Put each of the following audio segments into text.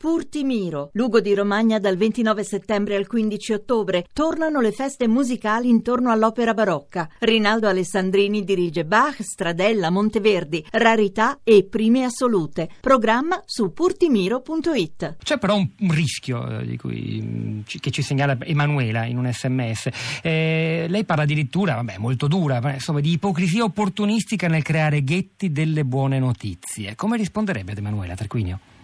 Purtimiro, Lugo di Romagna dal 29 settembre al 15 ottobre. Tornano le feste musicali intorno all'opera barocca. Rinaldo Alessandrini dirige Bach, Stradella, Monteverdi, Rarità e Prime Assolute. Programma su purtimiro.it. C'è però un, rischio eh, cui, mm, che ci segnala Emanuela in un sms. Eh, lei parla addirittura, vabbè, molto dura, ma, insomma, di ipocrisia opportunistica nel creare ghetti delle buone notizie. Come risponderebbe ad Emanuela Tarquinio?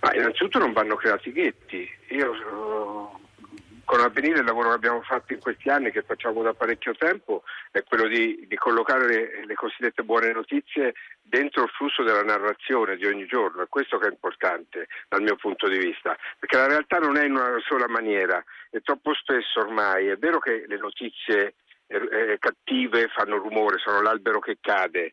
Ma innanzitutto non vanno creati ghetti. Io eh, con Avvenire il lavoro che abbiamo fatto in questi anni, che facciamo da parecchio tempo, è quello di, di collocare le, le, cosiddette buone notizie dentro il flusso della narrazione di ogni giorno. È questo che è importante dal mio punto di vista, perché la realtà non è in una sola maniera e troppo spesso ormai è vero che le notizie eh, eh cattive fanno rumore, sono l'albero che cade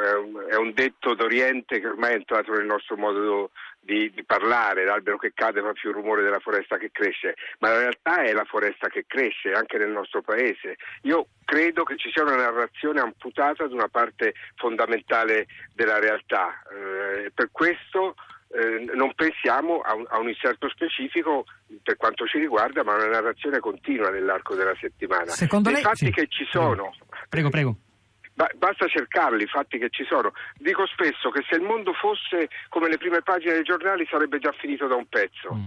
è un, detto d'Oriente che ormai è entrato nel nostro modo di, di, parlare, l'albero che cade fa più rumore della foresta che cresce, ma la realtà è la foresta che cresce anche nel nostro paese. Io credo che ci sia una narrazione amputata di una parte fondamentale della realtà. Eh, per questo eh, non pensiamo a un, a un, inserto specifico per quanto ci riguarda, ma a una narrazione continua nell'arco della settimana. Secondo I lei, fatti sì. che ci sono. Prego, prego. Basta cercarli, i fatti che ci sono. Dico spesso che se il mondo fosse come le prime pagine dei giornali sarebbe già finito da un pezzo. Mm.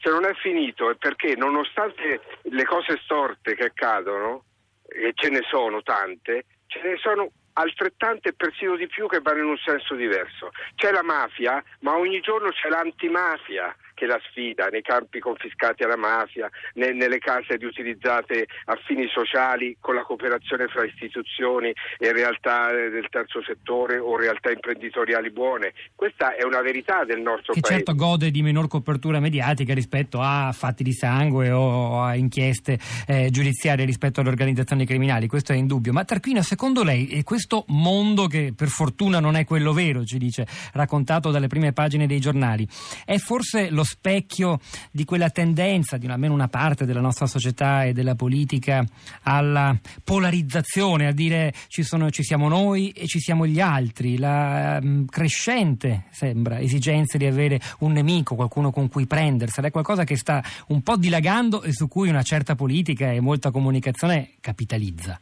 Se non è finito è perché nonostante le cose storte che accadono, e ce ne sono tante, ce ne sono altrettante e persino di più che vanno in un senso diverso. C'è la mafia, ma ogni giorno c'è l'antimafia che la sfida nei campi confiscati alla mafia, ne, nelle case riutilizzate a fini sociali con la cooperazione fra istituzioni e realtà del terzo settore o realtà imprenditoriali buone. Questa è una verità del nostro che paese. Che certo gode di minor copertura mediatica rispetto a fatti di sangue o a inchieste eh, giudiziarie rispetto alle organizzazioni criminali, questo è indubbio. Ma Tarquino, secondo lei questo mondo che per fortuna non è quello vero, ci dice, raccontato dalle prime pagine dei giornali, è forse lo specchio di quella tendenza di almeno una parte della nostra società e della politica alla polarizzazione, a dire ci, sono, ci siamo noi e ci siamo gli altri, la um, crescente, sembra, esigenza di avere un nemico, qualcuno con cui prendersela, è qualcosa che sta un po' dilagando e su cui una certa politica e molta comunicazione capitalizza.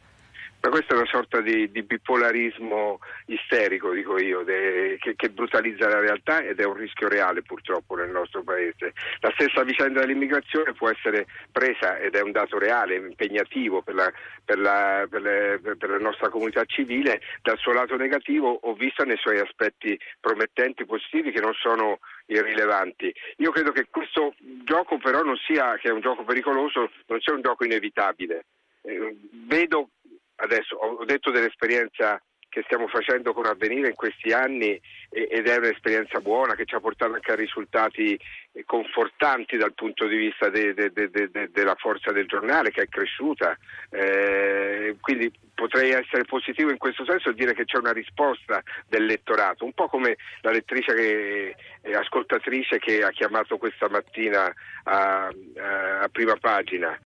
Ma questa è una sorta di, di bipolarismo isterico, dico io, de, che, che, brutalizza la realtà ed è un rischio reale purtroppo nel nostro paese. La stessa vicenda dell'immigrazione può essere presa, ed è un dato reale, impegnativo per la, per la, per le, per la nostra comunità civile, dal suo lato negativo o vista nei suoi aspetti promettenti, positivi, che non sono irrilevanti. Io credo che questo gioco però non sia, che è un gioco pericoloso, non sia un gioco inevitabile. Eh, vedo adesso ho detto dell'esperienza che stiamo facendo con Avvenire in questi anni ed è un'esperienza buona che ci ha portato anche a risultati confortanti dal punto di vista de, de, de, della forza del giornale che è cresciuta. Eh, quindi potrei essere positivo in questo senso e dire che c'è una risposta del lettorato, un po' come la lettrice che, eh, ascoltatrice che ha chiamato questa mattina a, a prima pagina.